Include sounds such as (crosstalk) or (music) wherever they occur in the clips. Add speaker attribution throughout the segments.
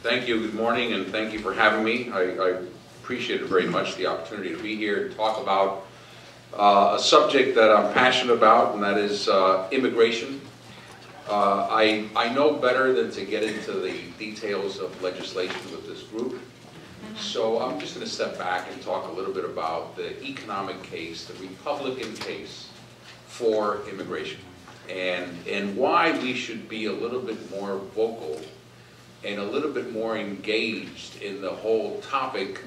Speaker 1: Thank you, good morning, and thank you for having me. I, I appreciate very much, the opportunity to be here and talk about uh, a subject that I'm passionate about, and that is uh, immigration. Uh, I, I know better than to get into the details of legislation with this group. So I'm just going to step back and talk a little bit about the economic case, the Republican case for immigration, and, and why we should be a little bit more vocal and a little bit more engaged in the whole topic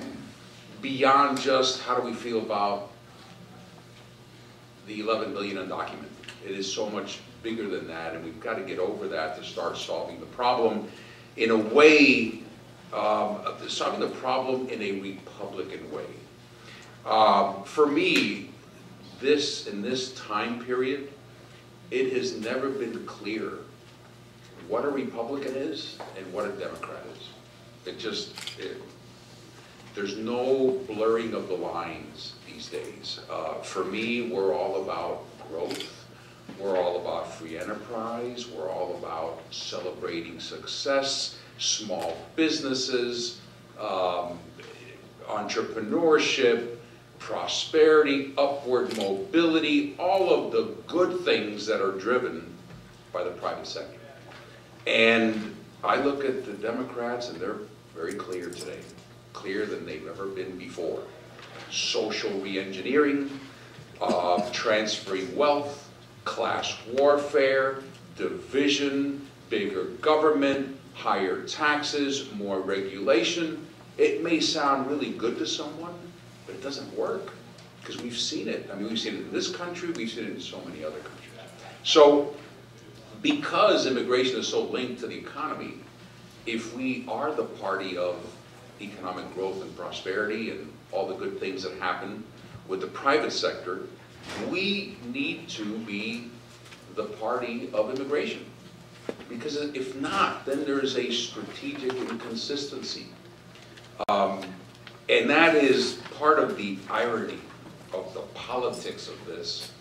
Speaker 1: beyond just how do we feel about the 11 billion undocumented. It is so much bigger than that, and we've got to get over that to start solving the problem in a way, um, solving the problem in a Republican way. Um, for me, this in this time period, it has never been clear what a Republican is and what a Democrat is. It just, it, there's no blurring of the lines these days. Uh, for me, we're all about growth. We're all about free enterprise. We're all about celebrating success, small businesses, um, entrepreneurship, prosperity, upward mobility, all of the good things that are driven by the private sector. And I look at the Democrats and they're very clear today, clearer than they've ever been before. Social reengineering, uh, transferring wealth, class warfare, division, bigger government, higher taxes, more regulation. It may sound really good to someone, but it doesn't work because we've seen it. I mean, we've seen it in this country, we've seen it in so many other countries. So because immigration is so linked to the economy, if we are the party of economic growth and prosperity and all the good things that happen with the private sector, we need to be the party of immigration. Because if not, then there's a strategic inconsistency. Um, and that is part of the irony of the politics of this,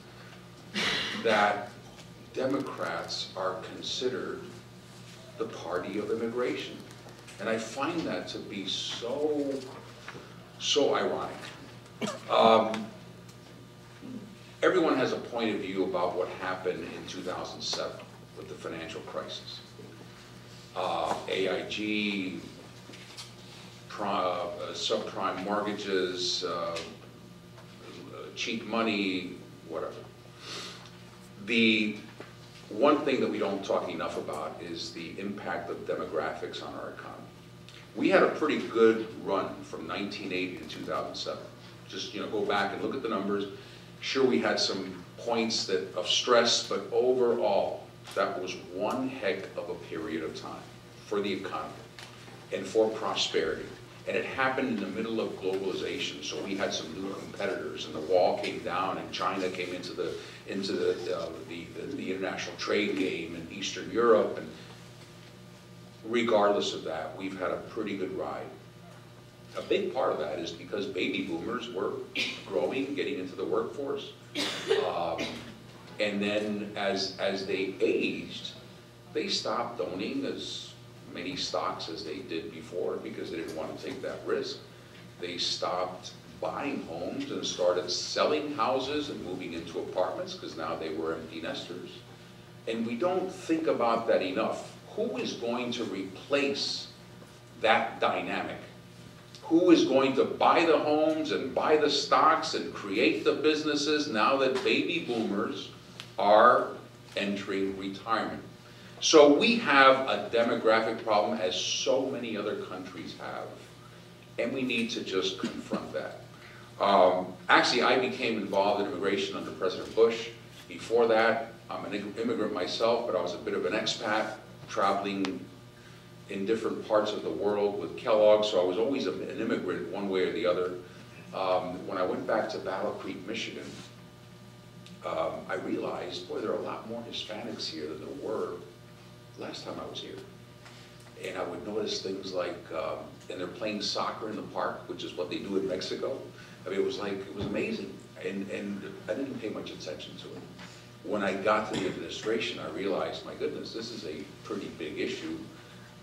Speaker 1: that Democrats are considered the party of immigration. And I find that to be so, so ironic. Um, everyone has a point of view about what happened in 2007 with the financial crisis. Uh, AIG, uh, subprime mortgages, uh, cheap money, whatever. The one thing that we don't talk enough about is the impact of demographics on our economy. We had a pretty good run from 1980 to 2007. Just you know, go back and look at the numbers. Sure, we had some points that of stress, but overall, that was one heck of a period of time for the economy and for prosperity. And it happened in the middle of globalization, so we had some new competitors, and the wall came down, and China came into the into the uh, the, the, the international trade game in Eastern Europe, and regardless of that, we've had a pretty good ride. A big part of that is because baby boomers were growing, getting into the workforce, um, and then as as they aged, they stopped owning as many stocks as they did before because they didn't want to take that risk. They stopped buying homes and started selling houses and moving into apartments because now they were empty nesters. And we don't think about that enough. Who is going to replace that dynamic? Who is going to buy the homes and buy the stocks and create the businesses now that baby boomers are entering retirement? So we have a demographic problem as so many other countries have, and we need to just confront that. Um, actually, I became involved in immigration under President Bush. Before that, I'm an immigrant myself, but I was a bit of an expat, traveling in different parts of the world with Kellogg, so I was always an immigrant one way or the other. Um, when I went back to Battle Creek, Michigan, um, I realized, boy, there are a lot more Hispanics here than there were last time I was here. And I would notice things like, um, and they're playing soccer in the park, which is what they do in Mexico. I mean, it was like, it was amazing. And, and I didn't pay much attention to it. When I got to the administration, I realized, my goodness, this is a pretty big issue.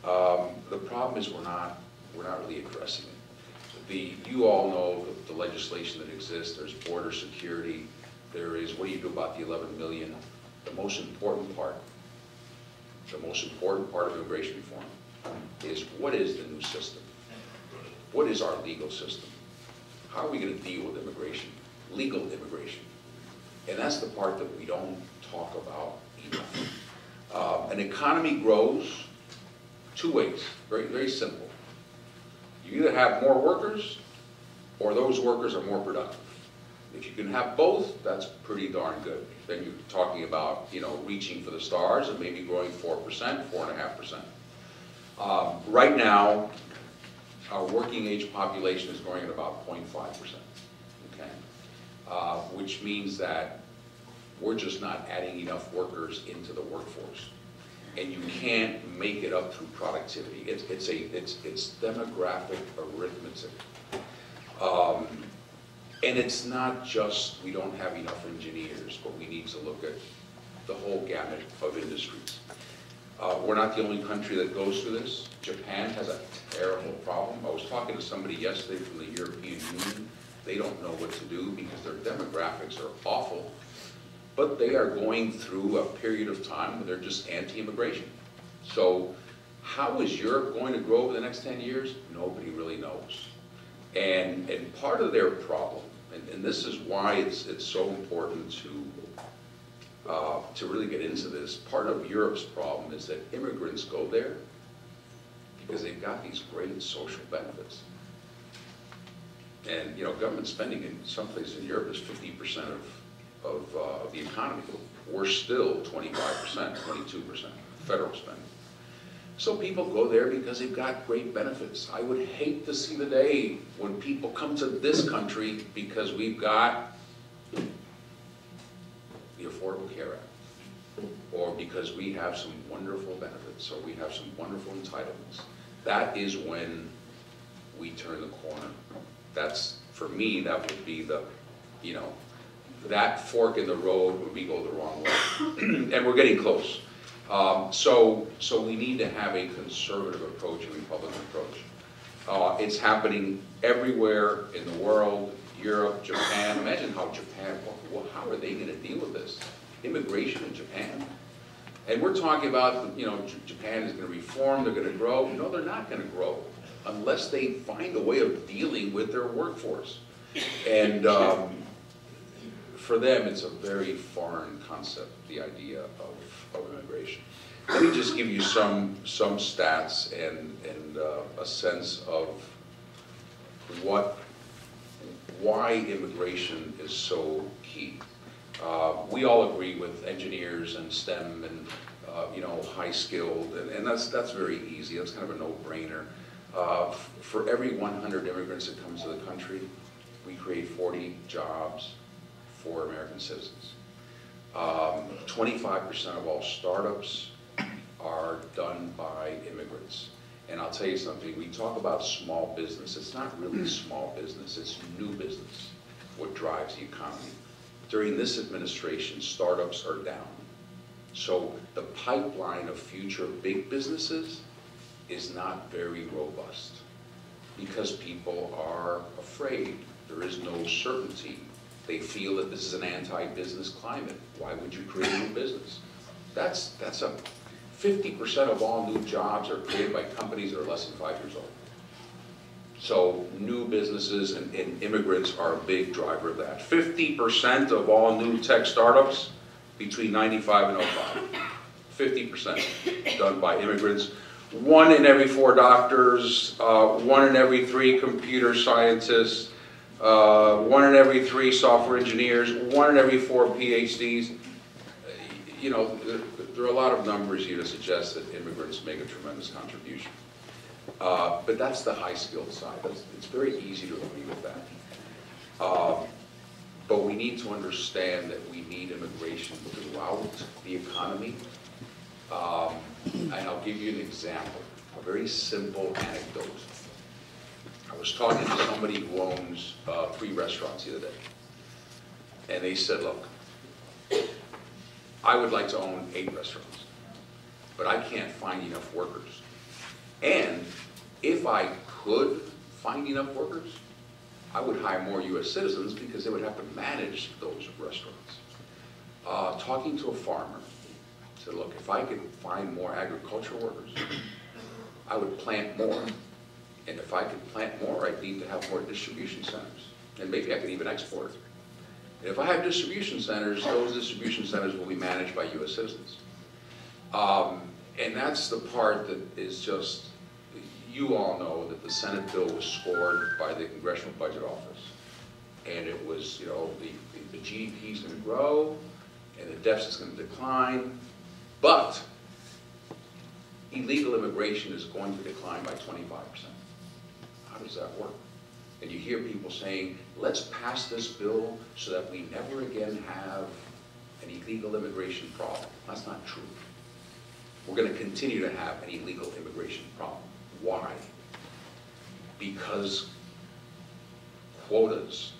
Speaker 1: Um, The problem is we're not, we're not really addressing it. The, you all know the- the legislation that exists, there's border security, there is, what do you do about the 11 million? The most important part, the most important part of immigration reform is what is the new system? What is our legal system? How are we gonna deal with immigration, legal immigration? And that's the part that we don't talk about enough. Uh, An economy grows two ways, very, very simple. You either have more workers, or those workers are more productive. If you can have both, that's pretty darn good. Then you're talking about, you know, reaching for the stars and maybe growing four percent, four and a half percent. Um, Right now, our working age population is growing at about 0.5 percent, okay? Uh, Which means that we're just not adding enough workers into the workforce. And you can't make it up through productivity. It's, it's a, it's, it's demographic arithmetic. Um, And it's not just, we don't have enough engineers, but we need to look at the whole gamut of industries. Uh, We're not the only country that goes through this. Japan has a terrible problem. I was talking to somebody yesterday from the European Union. They don't know what to do because their demographics are awful. But they are going through a period of time where they're just anti-immigration. So how is Europe going to grow over the next 10 years? Nobody really knows. And, and part of their problem, and, and this is why it's, it's so important to, uh, to really get into this, part of Europe's problem is that immigrants go there because they've got these great social benefits. And, you know, government spending in some places in Europe is 50% of, of, uh, of the economy. We're still 25%, 22% federal spending. So people go there because they've got great benefits. I would hate to see the day when people come to this country because we've got the Affordable Care Act, or because we have some wonderful benefits, or we have some wonderful entitlements. That is when we turn the corner. That's, for me, that would be the, you know, that fork in the road when we go the wrong way. (clears throat) And we're getting close. Um, So, so we need to have a conservative approach, a Republican approach. Uh, It's happening everywhere in the world, Europe, Japan. Imagine how Japan, well, how are they going to deal with this? Immigration in Japan? And we're talking about, you know, J- Japan is going to reform, they're going to grow. No, they're not going to grow unless they find a way of dealing with their workforce. And um, for them, it's a very foreign concept, the idea of, of immigration. Let me just give you some, some stats and, and uh, a sense of what, why immigration is so key. Uh, We all agree with engineers and STEM and, uh, you know, high skilled, and, and that's, that's very easy, that's kind of a no-brainer. Uh, For every 100 immigrants that comes to the country, we create 40 jobs for American citizens. Um, 25% of all startups are done by immigrants. And I'll tell you something, we talk about small business, it's not really (clears throat) small business, it's new business, what drives the economy. During this administration, startups are down. So the pipeline of future big businesses is not very robust because people are afraid. There is no certainty. They feel that this is an anti-business climate. Why would you create a new business? That's, that's a, fifty percent of all new jobs are created by companies that are less than five years old. So new businesses and, and immigrants are a big driver of that. Fifty percent of all new tech startups between ninety-five and 05. Fifty percent done by immigrants. One in every four doctors, uh, one in every three computer scientists, uh, one in every three software engineers, one in every four PhDs. You know, there, there are a lot of numbers here to suggest that immigrants make a tremendous contribution. Uh, But that's the high-skilled side. That's, it's very easy to agree with that. Uh, But we need to understand that we need immigration throughout the economy. Um, And I'll give you an example, a very simple anecdote. I was talking to somebody who owns uh, three restaurants the other day. And they said, look, I would like to own eight restaurants, but I can't find enough workers. And if I could find enough workers, I would hire more US citizens because they would have to manage those restaurants. Uh, talking to a farmer, said, look, if I could find more agricultural workers, I would plant more. And if I could plant more, I'd need to have more distribution centers. And maybe I could even export. And if I have distribution centers, those distribution centers will be managed by US citizens. Um, and that's the part that is just, you all know that the Senate bill was scored by the Congressional Budget Office. And it was, you know, the, the GDP is gonna grow, and the deficit's gonna decline, but illegal immigration is going to decline by twenty-five percent. How does that work? And you hear people saying, let's pass this bill so that we never again have an illegal immigration problem. That's not true. We're gonna continue to have an illegal immigration problem. Why? Because quotas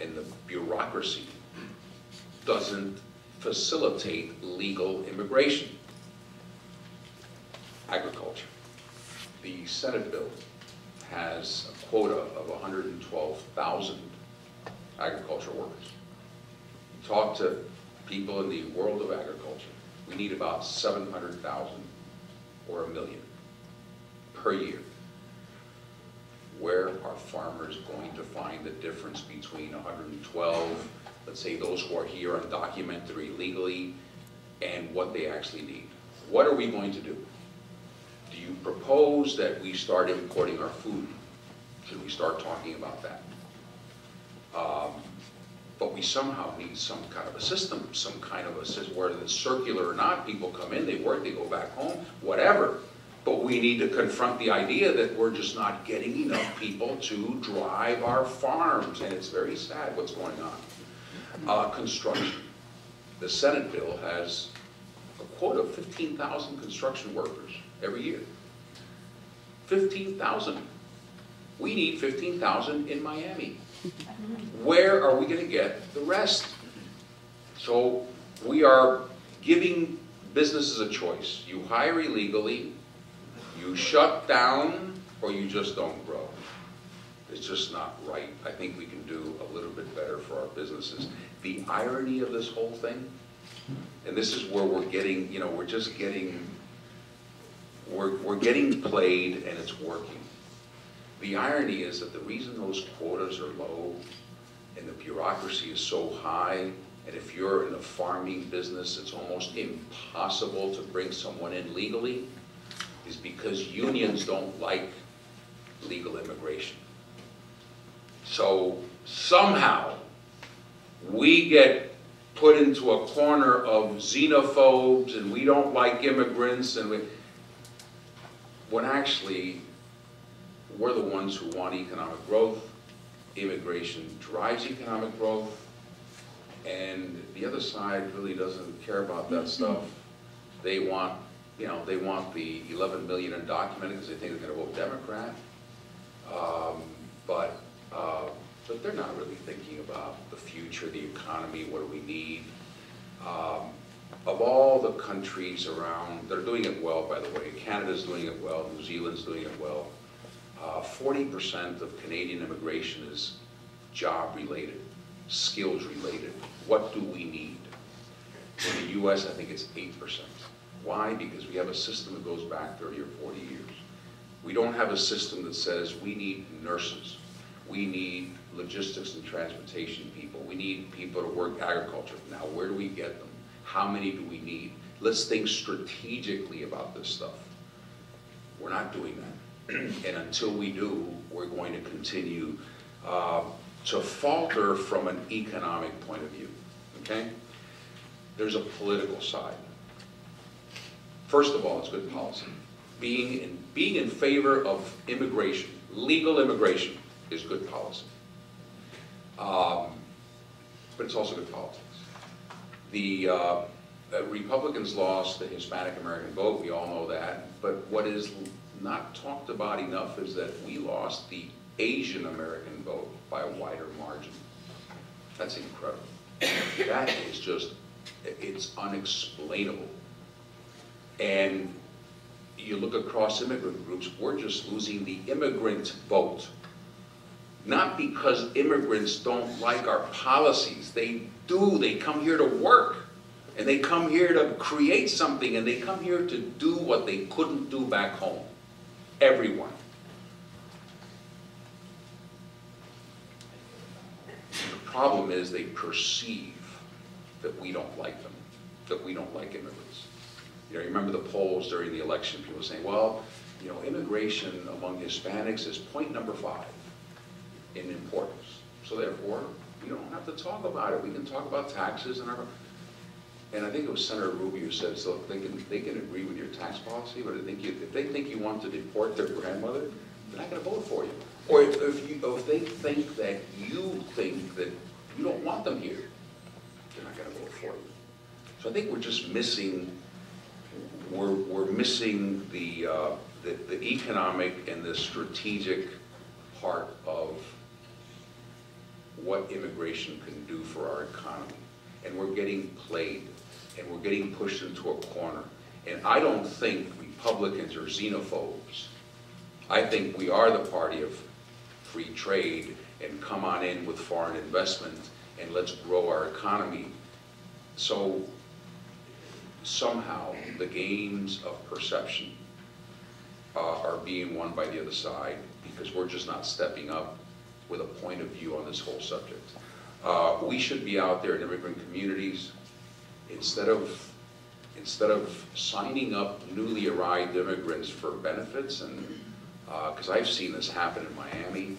Speaker 1: and the bureaucracy doesn't facilitate legal immigration. Agriculture. The Senate bill has a quota of 112,000 agricultural workers. Talk to people in the world of agriculture. We need about 700,000 or a million per year. Where are farmers going to find the difference between 112, let's say those who are here undocumented or illegally, and what they actually need? What are we going to do? You propose that we start importing our food? Should we start talking about that? Um, but we somehow need some kind of a system, some kind of a system, whether it's circular or not, people come in, they work, they go back home, whatever. But we need to confront the idea that we're just not getting enough people to drive our farms, and it's very sad what's going on. Uh, construction. The Senate bill has a quota of 15,000 construction workers every year. 15,000. We need 15,000 in Miami. Where are we going to get the rest? So we are giving businesses a choice. You hire illegally, you shut down, or you just don't grow. It's just not right. I think we can do a little bit better for our businesses. The irony of this whole thing, and this is where we're getting, you know, we're just getting, we're, we're getting played and it's working. The irony is that the reason those quotas are low and the bureaucracy is so high, and if you're in a farming business, it's almost impossible to bring someone in legally, is because unions don't like legal immigration. So somehow, we get put into a corner of xenophobes and we don't like immigrants and we, when actually, we're the ones who want economic growth. Immigration drives economic growth. And the other side really doesn't care about that stuff. They want, you know, they want the 11 million undocumented because they think they're going to vote Democrat. Um, but, uh, but they're not really thinking about the future, the economy, what do we need. Um, of all the countries around, they're doing it well, by the way. Canada's doing it well, New Zealand's doing it well. Uh, Forty percent of Canadian immigration is job-related, skills-related. What do we need? In the US, I think it's eight percent. Why? Because we have a system that goes back thirty or forty years. We don't have a system that says we need nurses, we need logistics and transportation people, we need people to work agriculture. Now, where do we get them? How many do we need? Let's think strategically about this stuff. We're not doing that. (clears throat) And until we do, we're going to continue uh, to falter from an economic point of view, okay? There's a political side. First of all, it's good policy. Being in, being in favor of immigration, legal immigration, is good policy. Um, but it's also good politics. The uh, Republicans lost the Hispanic American vote, we all know that, but what is not talked about enough is that we lost the Asian American vote by a wider margin. That's incredible. That is just, it's unexplainable. And you look across immigrant groups, we're just losing the immigrant vote. Not because immigrants don't like our policies, they do, they come here to work. And they come here to create something, and they come here to do what they couldn't do back home. Everyone. The problem is they perceive that we don't like them, that we don't like immigrants. You know, you remember the polls during the election, people saying, well, you know, immigration among Hispanics is point number five in importance. So therefore, we don't have to talk about it. We can talk about taxes and our, and I think it was Senator Rubio who said, so they can, they can agree with your tax policy, but I think you, if they think you want to deport their grandmother, they're not gonna vote for you. Or if, if you, if they think that you think that you don't want them here, they're not gonna vote for you. So I think we're just missing, we're, we're missing the, uh, the, the economic and the strategic part of what immigration can do for our economy. And we're getting played, and we're getting pushed into a corner. And I don't think Republicans are xenophobes. I think we are the party of free trade and come on in with foreign investment and let's grow our economy. So somehow the games of perception uh, are being won by the other side because we're just not stepping up with a point of view on this whole subject. Uh, we should be out there in immigrant communities instead of instead of signing up newly arrived immigrants for benefits and because uh, I've seen this happen in Miami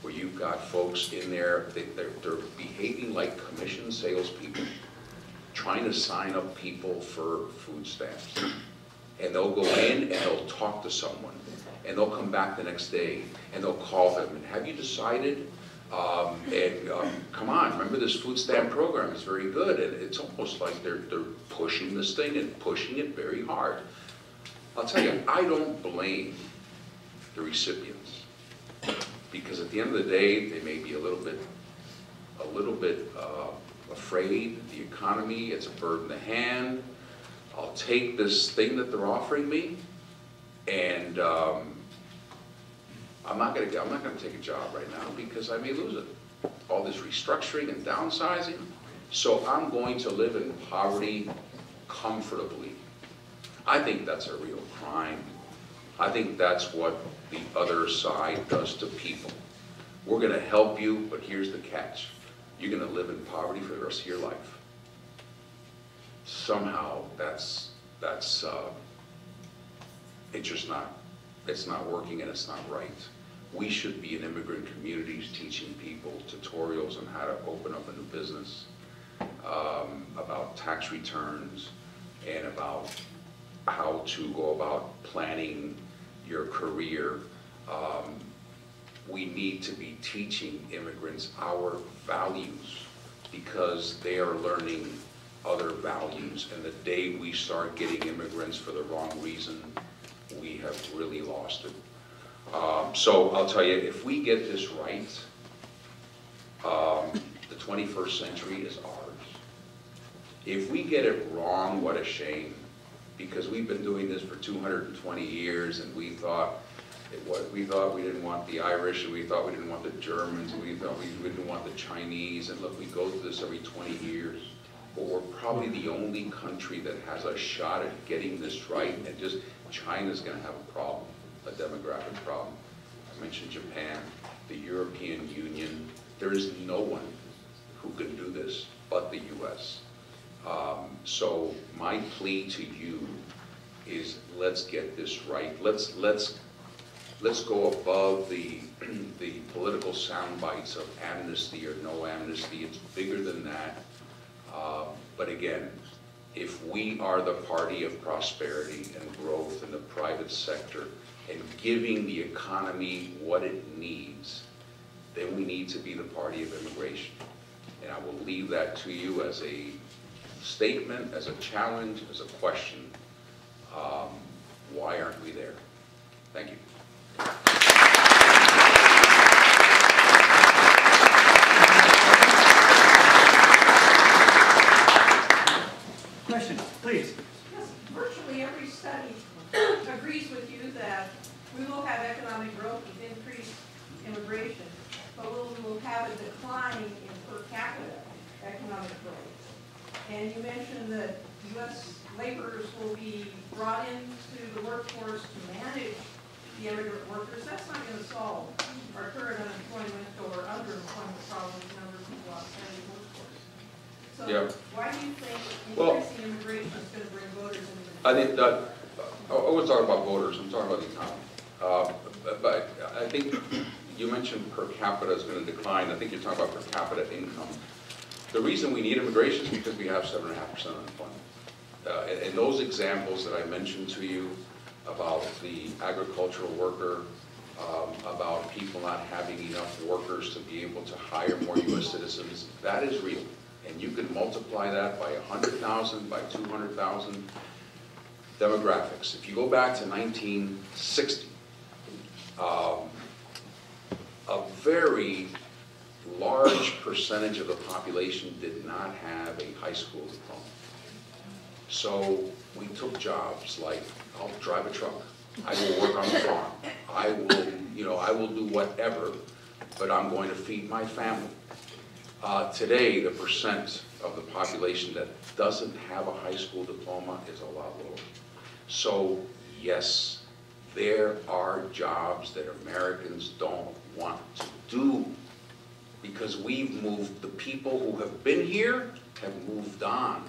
Speaker 1: where you've got folks in there they, they're, they're behaving like commission salespeople trying to sign up people for food stamps and they'll go in and they'll talk to someone and they'll come back the next day and they'll call them and have you decided um, and um, come on, remember this food stamp program is very good, and it's almost like they're they're pushing this thing and pushing it very hard. I'll tell you, I don't blame the recipients because at the end of the day, they may be a little bit a little bit uh, afraid. The economy, it's a bird in the hand. I'll take this thing that they're offering me, and um, I'm not gonna, I'm not gonna take a job right now because I may lose it. All this restructuring and downsizing. So I'm going to live in poverty comfortably. I think that's a real crime. I think that's what the other side does to people. We're gonna help you, but here's the catch. You're gonna live in poverty for the rest of your life. Somehow, that's, that's, uh, it's just not, it's not working and it's not right we should be in immigrant communities teaching people tutorials on how to open up a new business, um, about tax returns, and about how to go about planning your career. Um, we need to be teaching immigrants our values because they are learning other values. And the day we start getting immigrants for the wrong reason, we have really lost it. Um, so I'll tell you, if we get this right, um, the 21st century is ours. If we get it wrong, what a shame, because we've been doing this for 220 years, and we thought we thought we didn't want the Irish, and we thought we didn't want the Germans, and we thought we didn't want the Chinese, and look, we go through this every 20 years. But we're probably the only country that has a shot at getting this right, and just China's going to have a problem a demographic problem. I mentioned Japan, the European Union. There is no one who can do this but the U.S. Um, so my plea to you is let's get this right. Let's let's let's go above the (clears throat) the political sound bites of amnesty or no amnesty. It's bigger than that. Uh, but again, if we are the party of prosperity and growth in the private sector, and giving the economy what it needs, then we need to be the party of immigration. And I will leave that to you as a statement, as a challenge, as a question. Um, why aren't we there? Thank you.
Speaker 2: Question, please.
Speaker 3: Yes, virtually every
Speaker 2: study agrees with you that we will have economic growth with increased immigration, but we will have a decline in per capita economic growth. And you mentioned that U.S. laborers will be brought into the workforce to manage the immigrant workers. That's not going to solve our current unemployment or underemployment problems, the number of people outside the workforce.
Speaker 1: Yeah.
Speaker 2: So why do you think
Speaker 1: Well-
Speaker 2: increasing immigration is going to bring voters into the?
Speaker 1: I think that, I wasn't talking about voters, I'm talking about the economy. Uh, but- But I think you mentioned per capita is going to decline, I think you're talking about per capita income. The reason we need immigration is because we have seven and a half percent unemployment. Uh, And and those examples that I mentioned to you about the agricultural worker, um, about people not having enough workers to be able to hire more US citizens, that is real. And you can multiply that by 100,000, by 200,000 demographics. If you go back to 1960, um, a very large percentage of the population did not have a high school diploma. So we took jobs like, I'll drive a truck, I will work on the farm, I will, you know, I will do whatever, but I'm going to feed my family. Uh, Today, the percent of the population that doesn't have a high school diploma is a lot lower. So, yes, there are jobs that Americans don't want to do because we've moved, the people who have been here have moved on.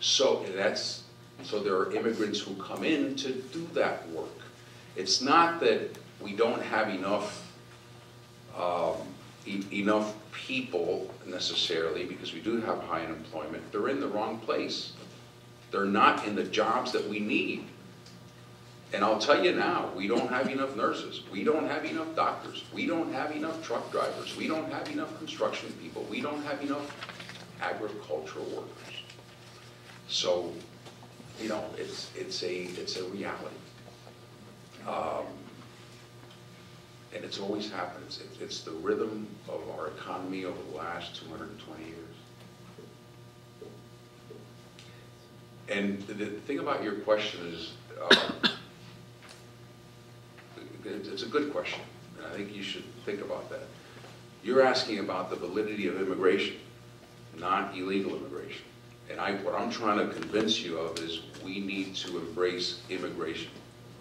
Speaker 1: So that's, so there are immigrants who come in to do that work. It's not that we don't have enough, um, e- enough people necessarily, because we do have high unemployment. They're in the wrong place. They're not in the jobs that we need. And I'll tell you now, we don't have enough nurses, we don't have enough doctors, we don't have enough truck drivers, we don't have enough construction people, we don't have enough agricultural workers. So, you know, it's, it's a, it's a reality. Um, And it's always happened, it's, it's the rhythm of our economy over the last two hundred and twenty years. And the the thing about your question is, um, it's a good question, and I think you should think about that. You're asking about the validity of immigration, not illegal immigration. And I, what I'm trying to convince you of is we need to embrace immigration.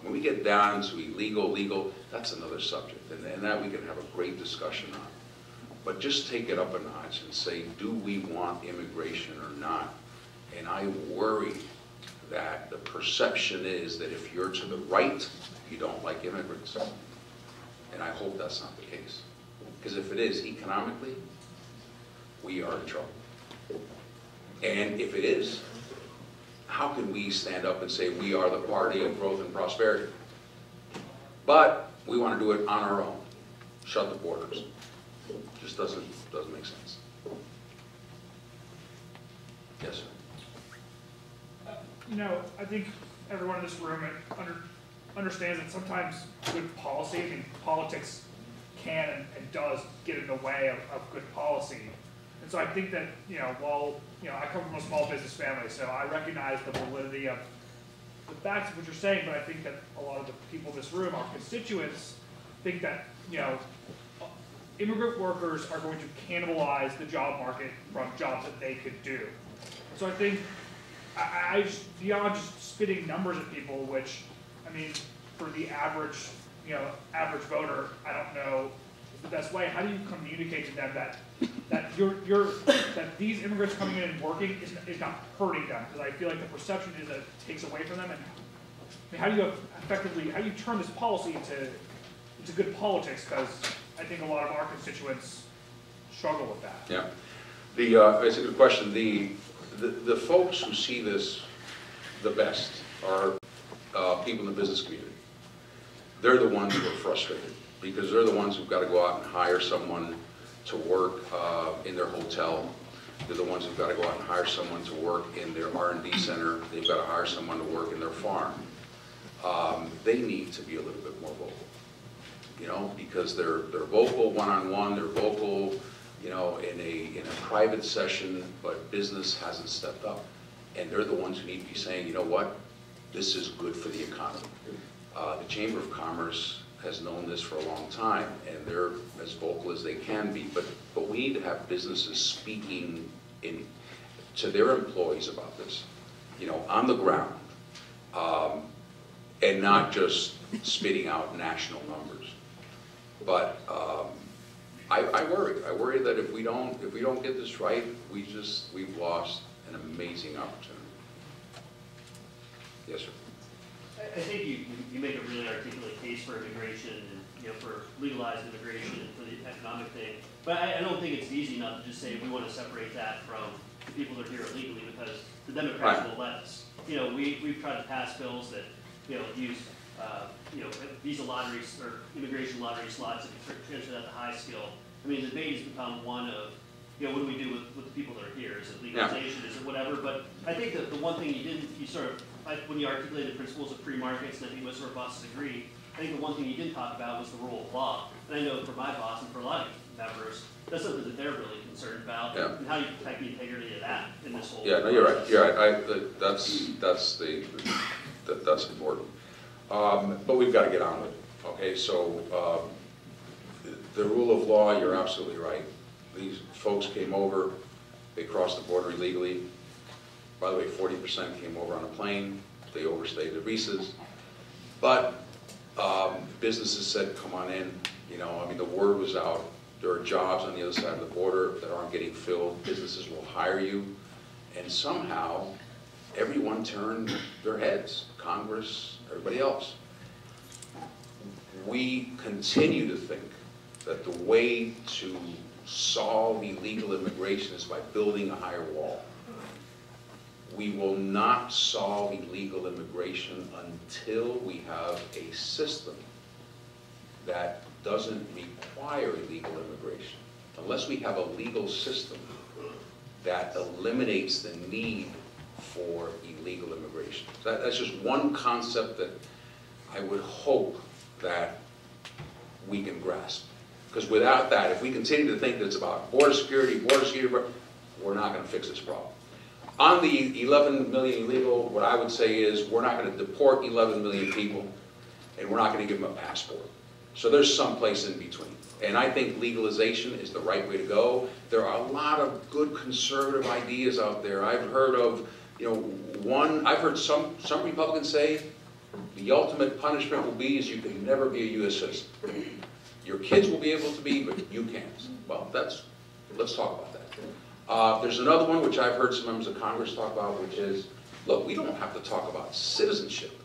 Speaker 1: When we get down to illegal, legal, that's another subject, and, and that we can have a great discussion on. But just take it up a notch and say, do we want immigration or not? And I worry that the perception is that if you're to the right, you don't like immigrants. And I hope that's not the case. Because if it is, economically, we are in trouble. And if it is, how can we stand up and say we are the party of growth and prosperity? But we want to do it on our own, shut the borders. Just doesn't, doesn't make sense. Yes, sir.
Speaker 3: Uh, you know, I think everyone in this room under, understands that sometimes good policy, I mean, politics can and, and does get in the way of, of good policy. And so I think that, you know, while, you know, I come from a small business family, so I recognize the validity of the facts of what you're saying, but I think that a lot of the people in this room, our constituents, think that, you know, immigrant workers are going to cannibalize the job market from jobs that they could do. So I think, I, I- just, beyond just spitting numbers at people, which, I mean, for the average, you know, average voter, I don't know the best way, how do you communicate to them that, that you're, you're, that these immigrants coming in and working is, is not hurting them? Because I feel like the perception is that it takes away from them, and, I mean, how do you effectively, how do you turn this policy into, into good politics? Because I think a lot of our constituents struggle with that.
Speaker 1: Yeah. The, uh, it's a good question. The, the, the folks who see this the best are, uh, people in the business community. They're the ones who are frustrated, because they're the ones who've got to go out and hire someone to work, uh, in their hotel. They're the ones who've got to go out and hire someone to work in their R and D center. They've got to hire someone to work in their farm. Um, they need to be a little bit more vocal you know, because they're, they're vocal one-on-one, they're vocal, you know, in a, in a private session, but business hasn't stepped up. And they're the ones who need to be saying, you know what, this is good for the economy. Uh, The Chamber of Commerce has known this for a long time, and they're as vocal as they can be, but, but we need to have businesses speaking in, to their employees about this, you know, on the ground, um, and not just spitting out national numbers. But um, I, I worry, I worry that if we don't, if we don't get this right, we just, we've lost an amazing opportunity. Yes, sir.
Speaker 4: I think you, you- make a really articulate case for immigration and, you know, for legalized immigration and for the economic thing. But I, I don't think it's easy enough to just say we want to separate that from the people that are here illegally because the Democrats
Speaker 1: Right.
Speaker 4: will let us. You know, we, we've tried to pass bills that, you know, use, uh, you know, visa lotteries or immigration lottery slots and transfer that to high skill. I mean, the debate has become one of, you know, what do we do with, with the people that are here? Is it legalization, is it whatever? But I think that the one thing you didn't, you sort of, like, when you articulated principles of free markets, and I think most of our bosses agree, I think the one thing you didn't talk about was the rule of law. And I know for my boss and for a lot of members, that's something that they're really concerned about.
Speaker 1: Yeah.
Speaker 4: And how you protect the integrity of that in this whole.
Speaker 1: Yeah, no, you're right, you're right, I, that- that's, that's the, that, that's important. Um, but we've gotta get on with it, okay, so, um, the rule of law, you're absolutely right. These folks came over, they crossed the border illegally. By the way, forty percent came over on a plane, they overstayed their visas. But, um, businesses said, come on in, you know, I mean, the word was out, there are jobs on the other side of the border that aren't getting filled, businesses will hire you. And somehow, everyone turned their heads, Congress, everybody else. We continue to think that the way to solve illegal immigration is by building a higher wall. We will not solve illegal immigration until we have a system that doesn't require illegal immigration. Unless we have a legal system that eliminates the need for illegal immigration. That, that's just one concept that I would hope that we can grasp. Because without that, if we continue to think that it's about border security, border security, we're not gonna fix this problem. On the 11 million illegal, what I would say is, we're not gonna deport 11 million people, and we're not gonna give them a passport. So there's some place in between. And I think legalization is the right way to go. There are a lot of good conservative ideas out there. I've heard of, you know, one, I've heard some, some Republicans say, the ultimate punishment will be is you can never be a US citizen. Your kids will be able to be, but you can't. Well, that's, let's talk about that. Uh, there's another one which I've heard some members of Congress talk about, which is, look, we don't have to talk about citizenship.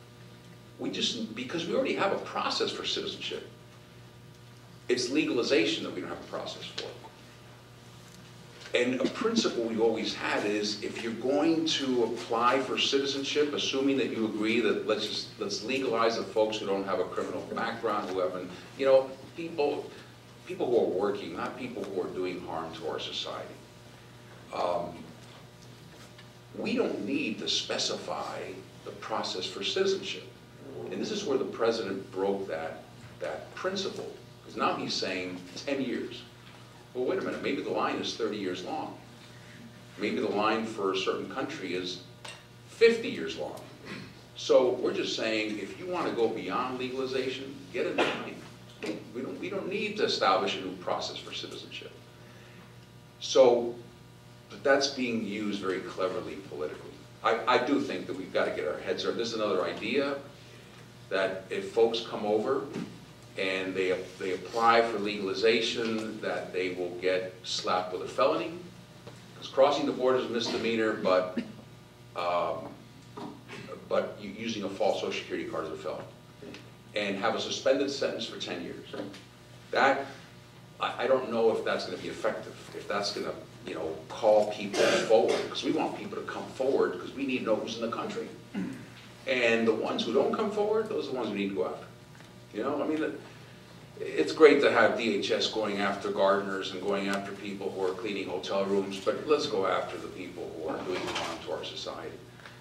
Speaker 1: We just, because we already have a process for citizenship. It's legalization that we don't have a process for. And a principle we've always had is if you're going to apply for citizenship, assuming that you agree that let's just, let's legalize the folks who don't have a criminal background, who haven't, you know, people, people who are working, not people who are doing harm to our society. Um, We don't need to specify the process for citizenship. And this is where the president broke that, that principle. Because now he's saying 10 years. Well, wait a minute, maybe the line is 30 years long. Maybe the line for a certain country is 50 years long. So we're just saying, if you want to go beyond legalization, get in line. We don't, we don't need to establish a new process for citizenship. So, but that's being used very cleverly politically. I, I do think that we've got to get our heads around, this is another idea, that if folks come over and they, they apply for legalization, that they will get slapped with a felony. Because crossing the border is a misdemeanor, but, um, but using a false social security card is a felony. And have a suspended sentence for ten years. That, I, I don't know if that's gonna be effective, if that's gonna, you know, call people forward, because we want people to come forward, because we need to know who's in the country. And the ones who don't come forward, those are the ones we need to go after. You know, I mean, it- it's great to have DHS going after gardeners and going after people who are cleaning hotel rooms, but let's go after the people who are doing harm to our society.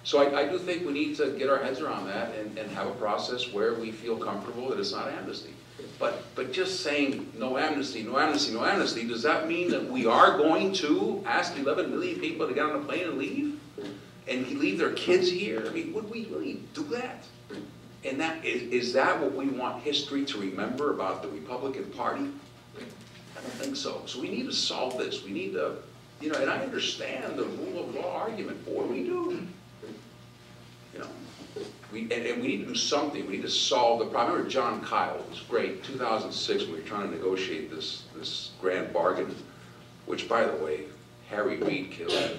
Speaker 1: So I, I do think we need to get our heads around that and, and have a process where we feel comfortable that it's not amnesty. But, but just saying, no amnesty, no amnesty, no amnesty, does that mean that we are going to ask 11 million people to get on a plane and leave? and leave their kids here? I mean, would we really do that? And that, is, is that what we want history to remember about the Republican Party? I don't think so. So we need to solve this. We need to, you know, and I understand the rule of law argument, boy, we do. You know, we, and, and we need to do something. We need to solve the problem. I remember Jon Kyl, it was great, 2006, we were trying to negotiate this, this grand bargain, which, by the way, Harry Reid killed,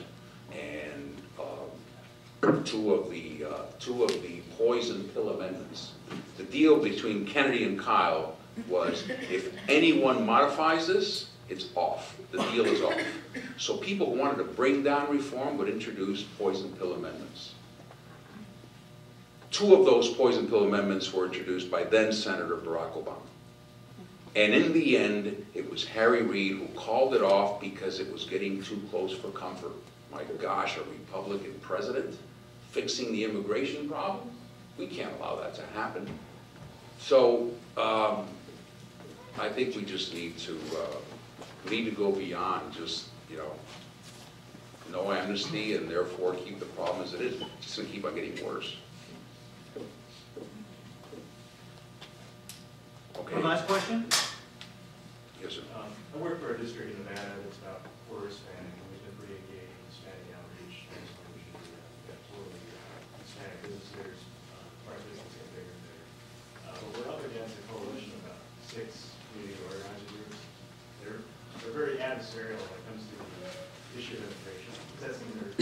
Speaker 1: and, um, two of the, uh, two of the poison pill amendments. The deal between Kennedy and Kyl was, if anyone modifies this, it's off. The deal is off. So people who wanted to bring down reform would introduce poison pill amendments. Two of those poison pill amendments were introduced by then Senator Barack Obama. And in the end, it was Harry Reid who called it off because it was getting too close for comfort. My gosh, a Republican president fixing the immigration problem? We can't allow that to happen. So, um, I think we just need to, uh, need to go beyond just, you know, no amnesty and therefore keep the problem as it is. It's just gonna keep on getting worse. Okay?
Speaker 5: One last question?
Speaker 1: Yes, sir.
Speaker 6: Um, I work for a district in Nevada that's about quarter Hispanic, and we've been pretty engaged in Hispanic outreach. and so we should do that. Totally uh, Hispanic businesses, uh, our business get bigger and bigger. Uh, But we're up against a coalition of about six community organizing groups. They're, they're very adversarial when it comes to the issue of immigration. That's in their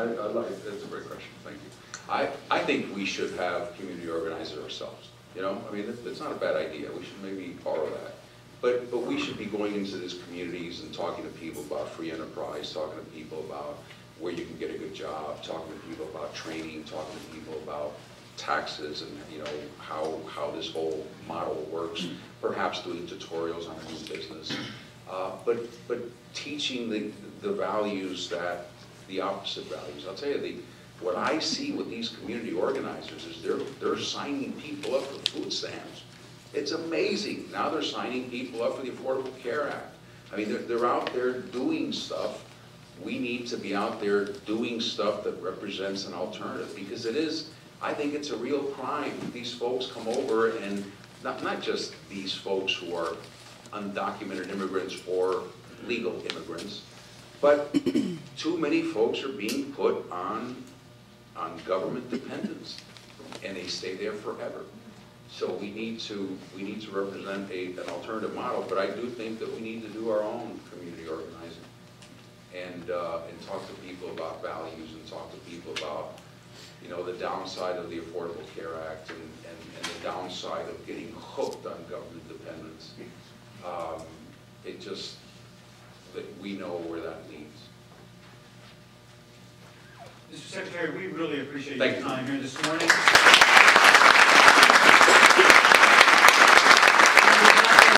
Speaker 1: I, I like, that's a great question, thank you. I, I think we should have community organizers ourselves, you know, I mean, it's, it's not a bad idea, we should maybe borrow that. But, but we should be going into these communities and talking to people about free enterprise, talking to people about where you can get a good job, talking to people about training, talking to people about taxes and, you know, how, how this whole model works, perhaps doing tutorials on a new business. Uh, But, but teaching the, the values that, the opposite values. I'll tell you, the, what I see with these community organizers is they're, they're signing people up for food stamps. It's amazing. Now they're signing people up for the Affordable Care Act. I mean, they're, they're out there doing stuff. We need to be out there doing stuff that represents an alternative, because it is, I think it's a real crime. These folks come over and, not, not just these folks who are undocumented immigrants or legal immigrants, but too many folks are being put on, on government dependence, and they stay there forever. So we need to, we need to represent a, an alternative model, but I do think that we need to do our own community organizing. And, uh, and talk to people about values and talk to people about, you know, the downside of the Affordable Care Act and, and, and the downside of getting hooked on government dependence. Um, It just, that we know where that leads.
Speaker 5: Mr. Secretary, we really appreciate
Speaker 1: Thank
Speaker 5: your
Speaker 1: you.
Speaker 5: time here this morning.